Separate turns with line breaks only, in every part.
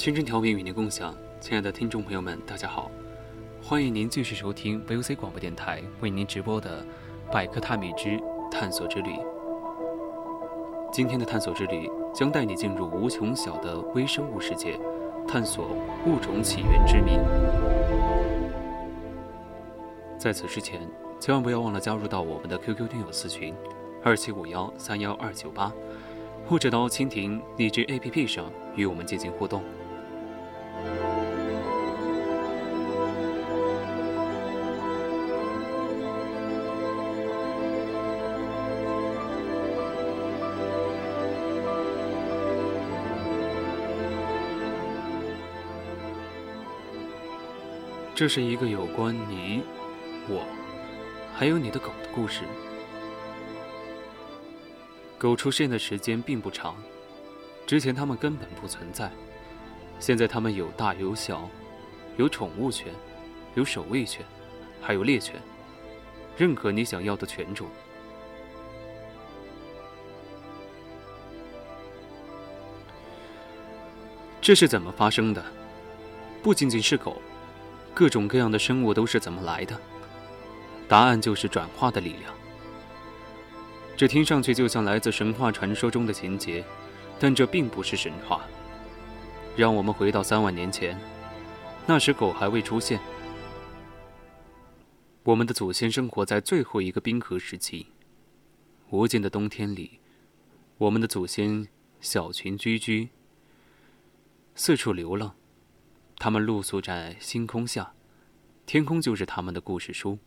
青春调频与您共享，亲爱的听众朋友们，大家好，欢迎您继续收听 VOC 广播电台为您直播的《百科探秘之探索之旅》。今天的探索之旅将带你进入无穷小的微生物世界，探索物种起源之谜。在此之前，千万不要忘了加入到我们的 QQ 听友四群二七五幺三幺二九八，或者到蜻蜓荔枝 APP 上与我们进行互动。这是一个有关你、我，还有你的狗的故事。狗出现的时间并不长，之前它们根本不存在。现在它们有大有小，有宠物犬，有守卫犬，还有猎犬，任何你想要的犬种。这是怎么发生的？不仅仅是狗。各种各样的生物都是怎么来的？答案就是转化的力量。这听上去就像来自神话传说中的情节，但这并不是神话。让我们回到三万年前，那时狗还未出现。我们的祖先生活在最后一个冰河时期，无尽的冬天里，我们的祖先小群居居，四处流浪。他们露宿在星空下，天空就是他们的故事书、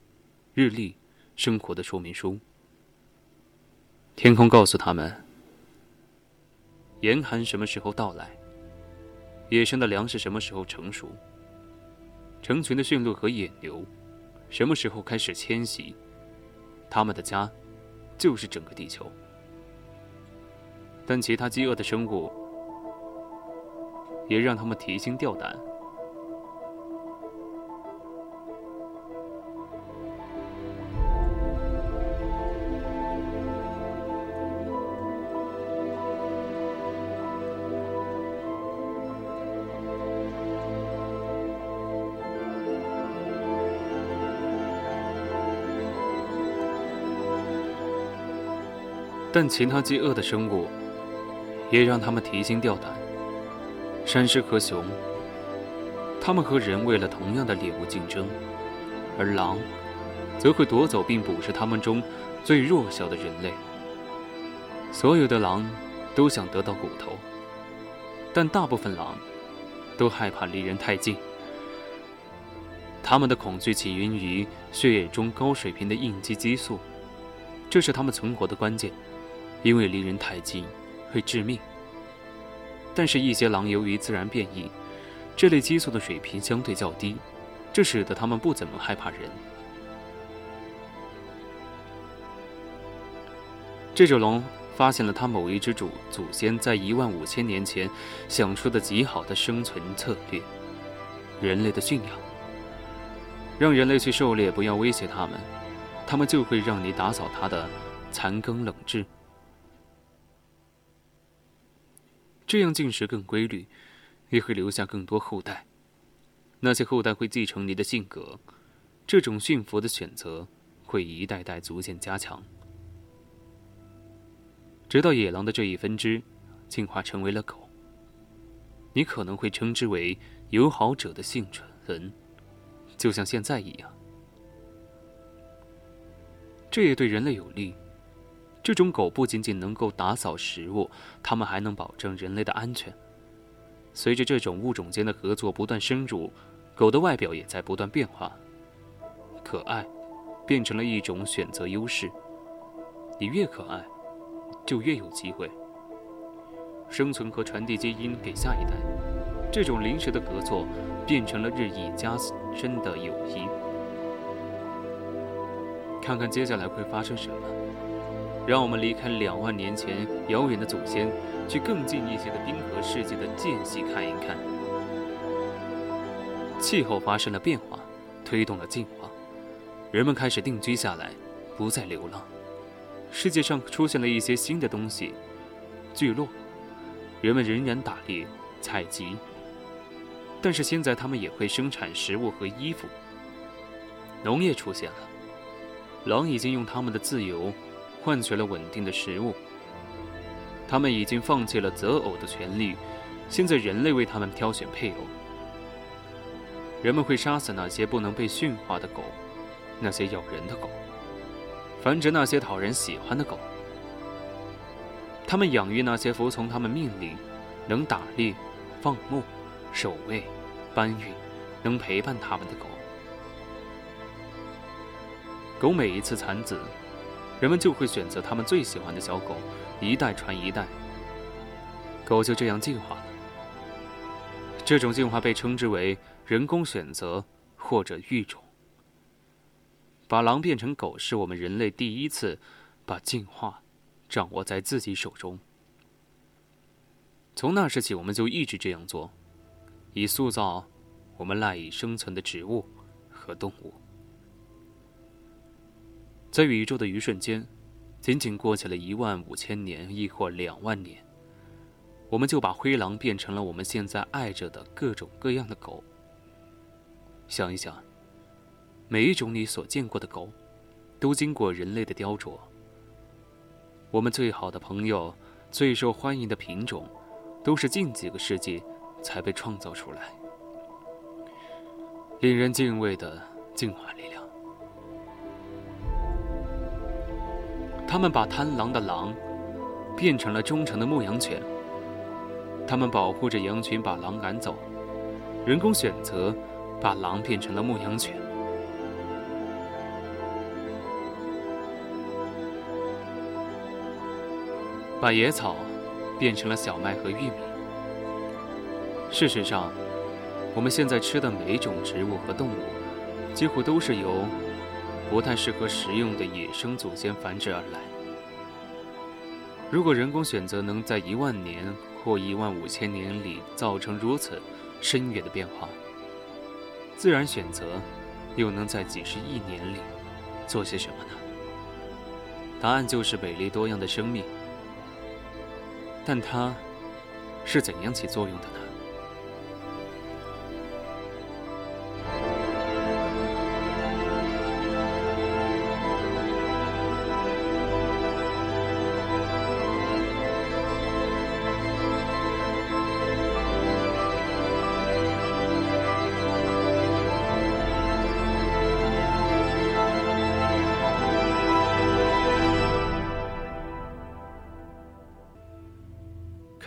日历、生活的说明书。天空告诉他们，严寒什么时候到来，野生的粮食什么时候成熟，成群的驯鹿和野牛什么时候开始迁徙，他们的家就是整个地球。但其他饥饿的生物也让他们提心吊胆。但其他饥饿的生物，也让他们提心吊胆。山狮和熊，他们和人为了同样的猎物竞争，而狼，则会夺走并捕食他们中最弱小的人类。所有的狼都想得到骨头，但大部分狼都害怕离人太近。他们的恐惧起源于血液中高水平的应激激素，这是他们存活的关键。因为离人太近会致命，但是，一些狼由于自然变异，这类激素的水平相对较低，这使得它们不怎么害怕人。这种狼发现了它某一只祖祖先在一万五千年前想出的极好的生存策略：人类的驯养，让人类去狩猎，不要威胁他们，他们就会让你打扫它的残羹冷炙。这样进食更规律，也会留下更多后代。那些后代会继承你的性格，这种驯服的选择会一代代逐渐加强，直到野狼的这一分支进化成为了狗。你可能会称之为友好者的幸存，就像现在一样。这也对人类有利，这种狗不仅仅能够打扫食物，它们还能保证人类的安全。随着这种物种间的合作不断深入，狗的外表也在不断变化。可爱，变成了一种选择优势。你越可爱，就越有机会生存和传递基因给下一代。这种临时的合作，变成了日益加深的友谊。看看接下来会发生什么。让我们离开两万年前遥远的祖先，去更近一些的冰河世界的间隙看一看。气候发生了变化，推动了进化，人们开始定居下来，不再流浪。世界上出现了一些新的东西，聚落，人们仍然打猎、采集，但是现在他们也会生产食物和衣服。农业出现了，狼已经用他们的自由换取了稳定的食物。他们已经放弃了择偶的权利，现在人类为他们挑选配偶。人们会杀死那些不能被驯化的狗，那些咬人的狗。繁殖那些讨人喜欢的狗，他们养育那些服从他们命令、能打猎、放牧、守卫、搬运、能陪伴他们的狗。狗每一次产子，人们就会选择他们最喜欢的小狗，一代传一代。狗就这样进化了。这种进化被称之为人工选择或者育种。把狼变成狗，是我们人类第一次把进化掌握在自己手中。从那时起，我们就一直这样做，以塑造我们赖以生存的植物和动物。在宇宙的一瞬间，仅仅过去了一万五千年，亦或两万年，我们就把灰狼变成了我们现在爱着的各种各样的狗。想一想。每一种你所见过的狗，都经过人类的雕琢。我们最好的朋友、最受欢迎的品种，都是近几个世纪才被创造出来。令人敬畏的进化力量。他们把贪狼的狼变成了忠诚的牧羊犬。他们保护着羊群，把狼赶走。人工选择把狼变成了牧羊犬。把野草变成了小麦和玉米。事实上，我们现在吃的每一种植物和动物，几乎都是由不太适合食用的野生祖先繁殖而来。如果人工选择能在一万年或一万五千年里造成如此深远的变化，自然选择又能在几十亿年里做些什么呢？答案就是美丽多样的生命。但它是怎样起作用的呢？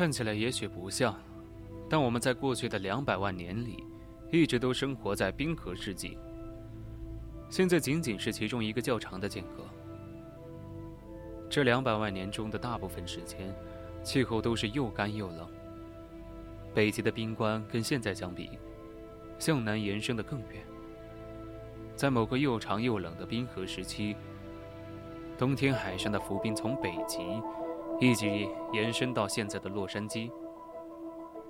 看起来也许不像，但我们在过去的两百万年里，一直都生活在冰河世纪。现在仅仅是其中一个较长的间隔。这两百万年中的大部分时间，气候都是又干又冷。北极的冰冠跟现在相比，向南延伸的更远。在某个又长又冷的冰河时期，冬天海上的浮冰从北极。一直延伸到现在的洛杉矶。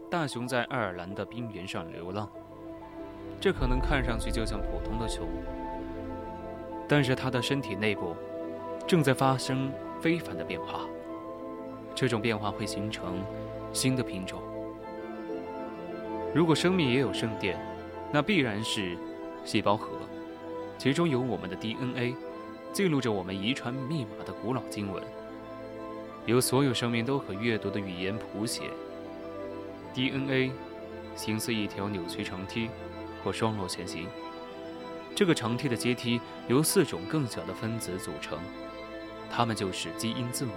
大熊在爱尔兰的冰原上流浪，这可能看上去就像普通的熊，但是它的身体内部正在发生非凡的变化。这种变化会形成新的品种。如果生命也有圣殿，那必然是细胞核，其中有我们的 DNA，记录着我们遗传密码的古老经文。由所有生命都可阅读的语言谱写。DNA 形似一条扭曲长梯，或双螺旋形。这个长梯的阶梯由四种更小的分子组成。它们就是基因字母。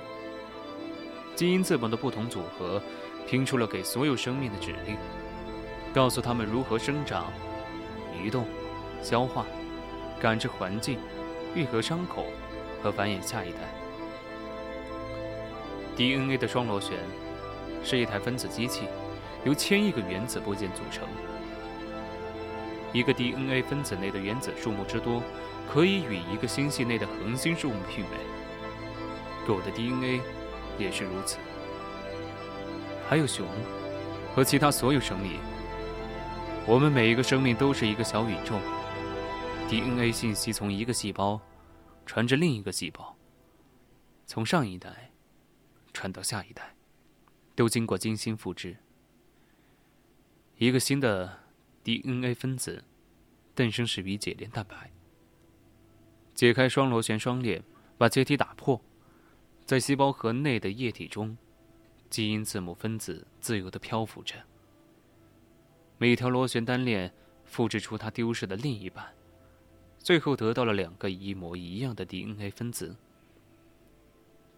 基因字母的不同组合，拼出了给所有生命的指令，告诉他们如何生长、移动、消化、感知环境、愈合伤口和繁衍下一代。DNA 的双螺旋是一台分子机器，由千亿个原子部件组成。一个 DNA 分子内的原子数目之多，可以与一个星系内的恒星数目媲美。狗的 DNA 也是如此。还有熊和其他所有生命。我们每一个生命都是一个小宇宙。DNA 信息从一个细胞传至另一个细胞，从上一代传到下一代，都经过精心复制。一个新的。DNA 分子诞生始于解链蛋白。解开双螺旋双链，把结体打破，在细胞核内的液体中，基因字母分子自由的漂浮着。每条螺旋单链复制出它丢失的另一半，最后得到了两个一模一样的 DNA 分子。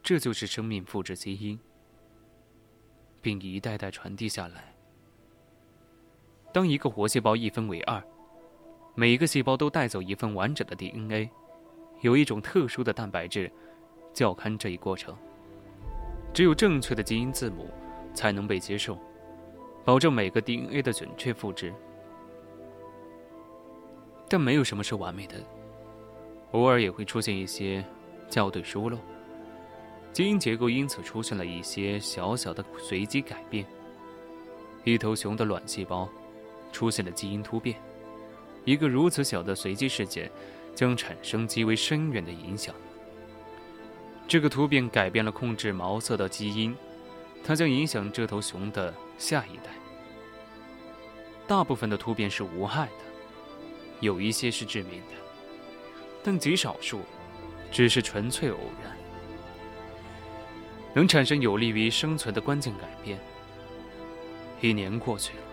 这就是生命复制基因，并一代代传递下来。当一个活细胞一分为二，每一个细胞都带走一份完整的 DNA，有一种特殊的蛋白质，较堪这一过程。只有正确的基因字母才能被接受，保证每个 DNA 的准确复制。但没有什么是完美的，偶尔也会出现一些校对疏漏，基因结构因此出现了一些小小的随机改变。一头熊的卵细胞。出现了基因突变，一个如此小的随机事件，将产生极为深远的影响。这个突变改变了控制毛色的基因，它将影响这头熊的下一代。大部分的突变是无害的，有一些是致命的，但极少数只是纯粹偶然，能产生有利于生存的关键改变。一年过去了。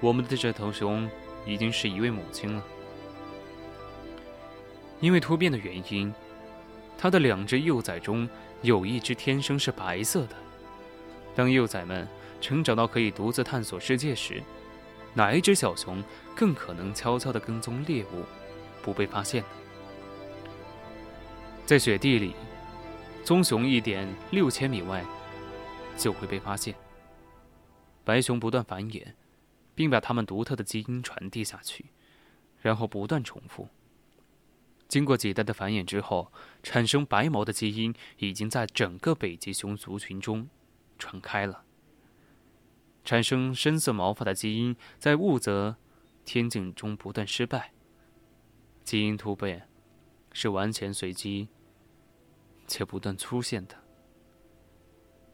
我们的这头熊已经是一位母亲了。因为突变的原因，它的两只幼崽中有一只天生是白色的。当幼崽们成长到可以独自探索世界时，哪一只小熊更可能悄悄地跟踪猎物，不被发现呢？在雪地里，棕熊一点六千米外就会被发现。白熊不断繁衍。并把它们独特的基因传递下去，然后不断重复。经过几代的繁衍之后，产生白毛的基因已经在整个北极熊族群中传开了。产生深色毛发的基因在雾泽天境中不断失败。基因突变是完全随机且不断出现的，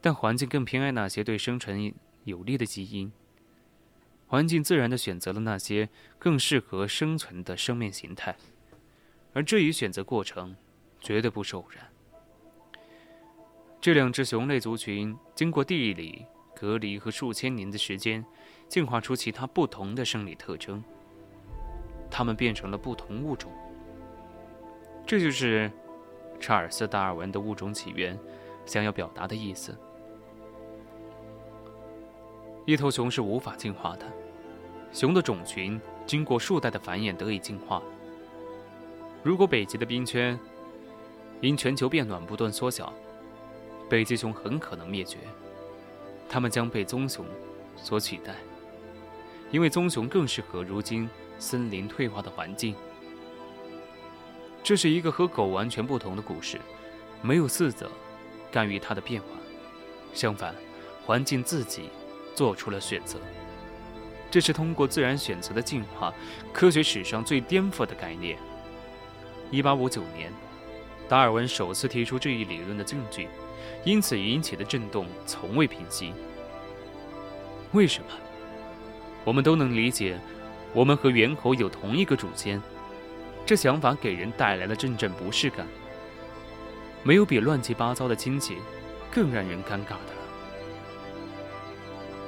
但环境更偏爱那些对生存有利的基因。环境自然的选择了那些更适合生存的生命形态，而这一选择过程绝对不是偶然。这两只熊类族群经过地理隔离和数千年的时间，进化出其他不同的生理特征，它们变成了不同物种。这就是查尔斯·达尔文的物种起源想要表达的意思。一头熊是无法进化的。熊的种群经过数代的繁衍得以进化。如果北极的冰圈因全球变暖不断缩小，北极熊很可能灭绝，它们将被棕熊所取代，因为棕熊更适合如今森林退化的环境。这是一个和狗完全不同的故事，没有四则干预它的变化，相反，环境自己做出了选择。这是通过自然选择的进化，科学史上最颠覆的概念。一八五九年，达尔文首次提出这一理论的证据，因此引起的震动从未平息。为什么？我们都能理解，我们和猿猴有同一个祖先，这想法给人带来了阵阵不适感。没有比乱七八糟的亲戚更让人尴尬的了。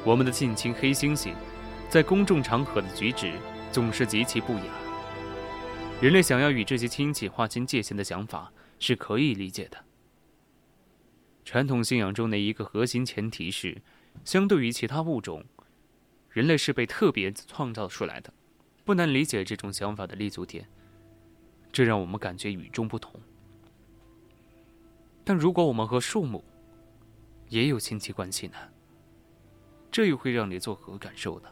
我们的近亲黑猩猩。在公众场合的举止总是极其不雅。人类想要与这些亲戚划清界限的想法是可以理解的，传统信仰中的一个核心前提是，相对于其他物种，人类是被特别创造出来的。不难理解这种想法的立足点，这让我们感觉与众不同。但如果我们和树木也有亲戚关系呢？这又会让你作何感受呢？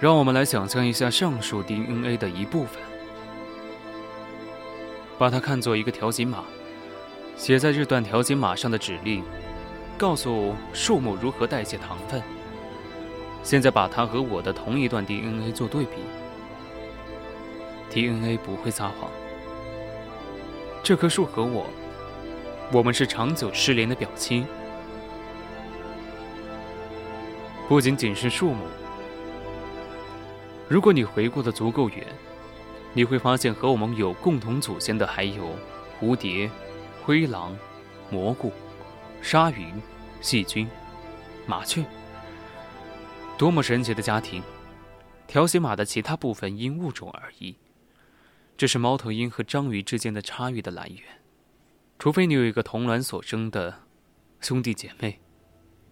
让我们来想象一下上述 DNA 的一部分，把它看作一个条形码，写在这段条形码上的指令，告诉树木如何代谢糖分。现在把它和我的同一段 DNA 做对比，DNA 不会撒谎。这棵树和我，我们是长久失联的表亲，不仅仅是树木。如果你回顾的足够远，你会发现和我们有共同祖先的还有蝴蝶、灰狼、蘑菇、鲨鱼、细菌、麻雀。多么神奇的家庭！条形码的其他部分因物种而异，这是猫头鹰和章鱼之间的差异的来源。除非你有一个同卵所生的兄弟姐妹，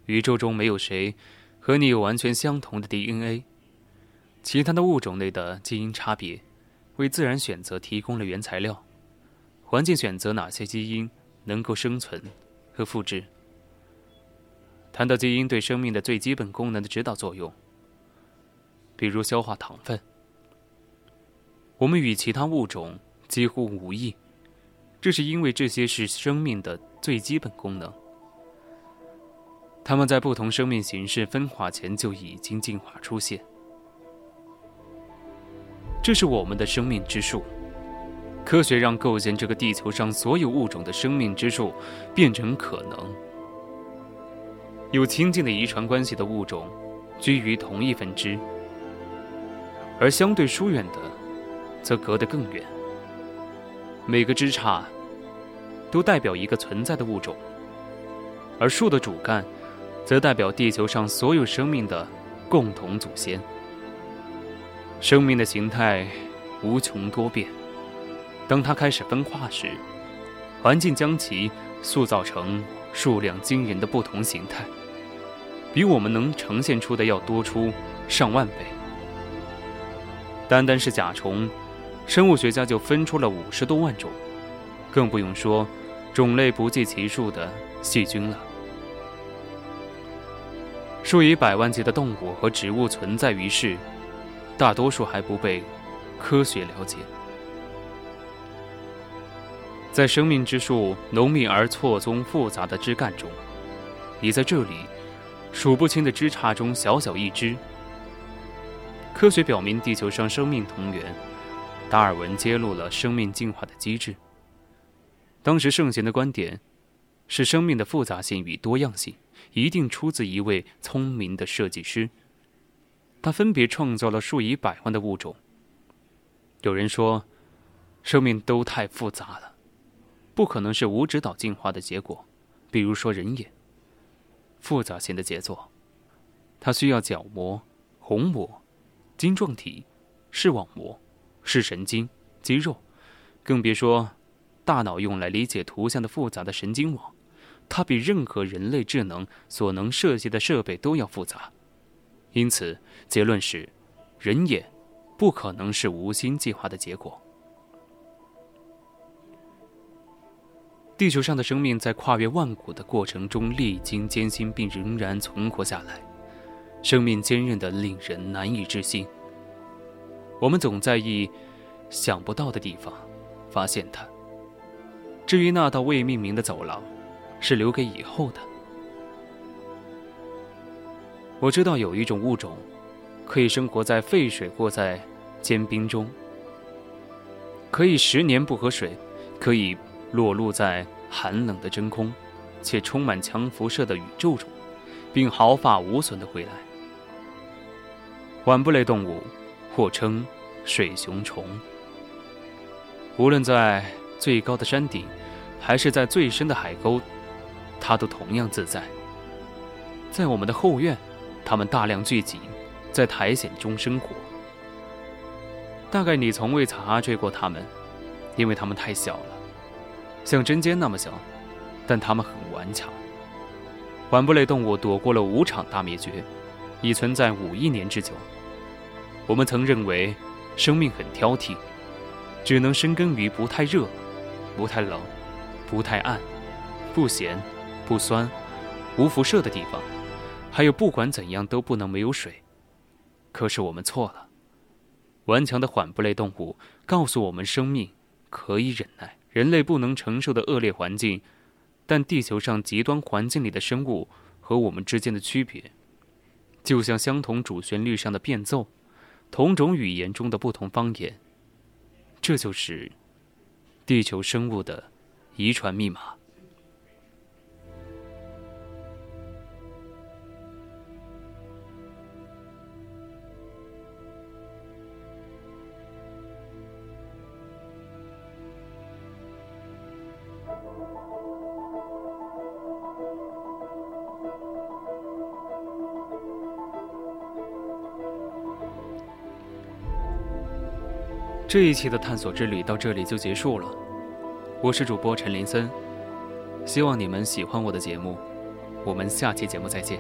宇宙中没有谁和你有完全相同的 DNA。其他的物种内的基因差别，为自然选择提供了原材料，环境选择哪些基因能够生存和复制。谈到基因对生命的最基本功能的指导作用，比如消化糖分，我们与其他物种几乎无异，这是因为这些是生命的最基本功能。它们在不同生命形式分化前就已经进化出现。这是我们的生命之树。科学让构建这个地球上所有物种的生命之树变成可能。有亲近的遗传关系的物种居于同一分支，而相对疏远的则隔得更远。每个枝杈都代表一个存在的物种，而树的主干则代表地球上所有生命的共同祖先。生命的形态无穷多变，当它开始分化时，环境将其塑造成数量惊人的不同形态，比我们能呈现出的要多出上万倍。单单是甲虫，生物学家就分出了五十多万种，更不用说种类不计其数的细菌了。数以百万计的动物和植物存在于世。大多数还不被科学了解。在生命之树浓密而错综复杂的枝干中，你在这里数不清的枝杈中小小一枝。科学表明地球上生命同源，达尔文揭露了生命进化的机制。当时盛行的观点是，生命的复杂性与多样性一定出自一位聪明的设计师。他分别创造了数以百万的物种。有人说，生命都太复杂了，不可能是无指导进化的结果。比如说人眼，复杂性的杰作，它需要角膜、虹膜、晶状体、视网膜、视神经、肌肉，更别说大脑用来理解图像的复杂的神经网。它比任何人类智能所能设计的设备都要复杂。因此，结论是，人眼不可能是无心计划的结果。地球上的生命在跨越万古的过程中历经艰辛，并仍然存活下来，生命坚韧的令人难以置信。我们总在意想不到的地方发现它。至于那道未命名的走廊，是留给以后的。我知道有一种物种，可以生活在沸水或在坚冰中，可以十年不喝水，可以裸露在寒冷的真空，且充满强辐射的宇宙中，并毫发无损的回来。缓步类动物，或称水熊虫。无论在最高的山顶，还是在最深的海沟，它都同样自在。在我们的后院，它们大量聚集，在苔藓中生活。大概你从未察觉过它们，因为它们太小了，像针尖那么小，但它们很顽强。缓步类动物躲过了五场大灭绝，已存在五亿年之久。我们曾认为，生命很挑剔。只能生根于不太热、不太冷、不太暗、不咸、不酸、无辐射的地方，还有不管怎样都不能没有水。可是我们错了。顽强的缓步类动物告诉我们，生命可以忍耐人类不能承受的恶劣环境，但地球上极端环境里的生物和我们之间的区别，就像相同主旋律上的变奏，同种语言中的不同方言。这就是地球生物的遗传密码。这一期的探索之旅到这里就结束了，我是主播陈林森，希望你们喜欢我的节目，我们下期节目再见。